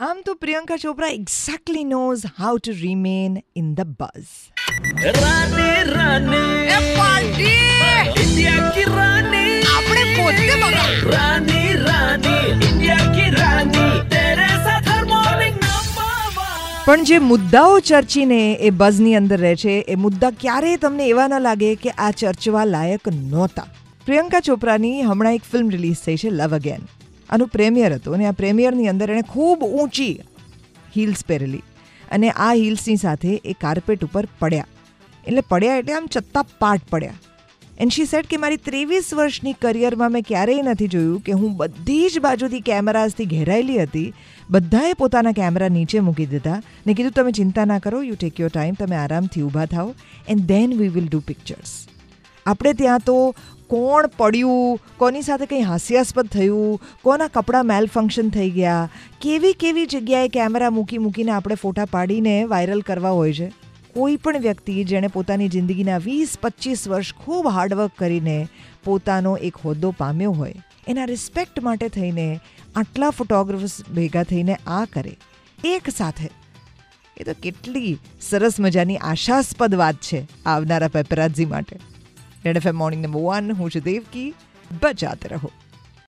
આમ તો Priyanka Chopra exactly knows how to remain in the buzz રાને રાને. એ પાર્ટી ઇન્ડિયા કી રાને. આપણે પોતે બગા રાને રાને. ઇન્ડિયા કી રાને. તેરે સાથ હર મોર્નિંગ પણ જે મુદ્દાઓ ચર્ચીને એ બઝની અંદર રહે છે એ મુદ્દા ક્યારેય તમને એવા ન લાગે કે આ ચર્ચવા લાયક નહોતા. પ્રિયંકા ચોપરાની હમણાં એક ફિલ્મ રિલીઝ થઈ છે લવ અગેન આનું પ્રેમિયર હતું અને આ પ્રેમિયરની અંદર એણે ખૂબ ઊંચી હીલ્સ પહેરેલી અને આ હીલ્સની સાથે એ કાર્પેટ ઉપર પડ્યા. એટલે પડ્યા એટલે આમ ચત્તા પાટ પડ્યા. એન્ડ શી સેટ કે મારી ત્રેવીસ વર્ષની કરિયરમાં મેં ક્યારેય નથી જોયું કે હું બધી જ બાજુથી કેમેરાઝથી ઘેરાયેલી હતી, બધાએ પોતાના કેમેરા નીચે મૂકી દીધા ને કીધું, તમે ચિંતા ના કરો યુ ટેક યોર ટાઈમ તમે આરામથી ઊભા થાઓ and then we will do pictures આપણે ત્યાં તો કોણ પડ્યું? કોની સાથે કંઈ હાસ્યાસ્પદ થયું? કોના કપડાં મેલ ફંક્શન થઈ ગયા? કેવી કેવી જગ્યાએ કેમેરા મૂકી મૂકીને આપણે ફોટા પાડીને વાયરલ કરવા હોય છે? કોઈ પણ વ્યક્તિ જેણે પોતાની જિંદગીના વીસ પચીસ વર્ષ ખૂબ હાર્ડવર્ક કરીને પોતાનો એક હોદ્દો પામ્યો હોય, એના રિસ્પેક્ટ માટે થઈને આટલા ફોટોગ્રાફર્સ ભેગા થઈને આ કરે. એક સાથે. એ તો કેટલી સરસ મજાની આશાસ્પદ વાત છે આવનારા પેપરાજી માટે. Red F morning number one હું છું દેવકી. બજાતે રહો.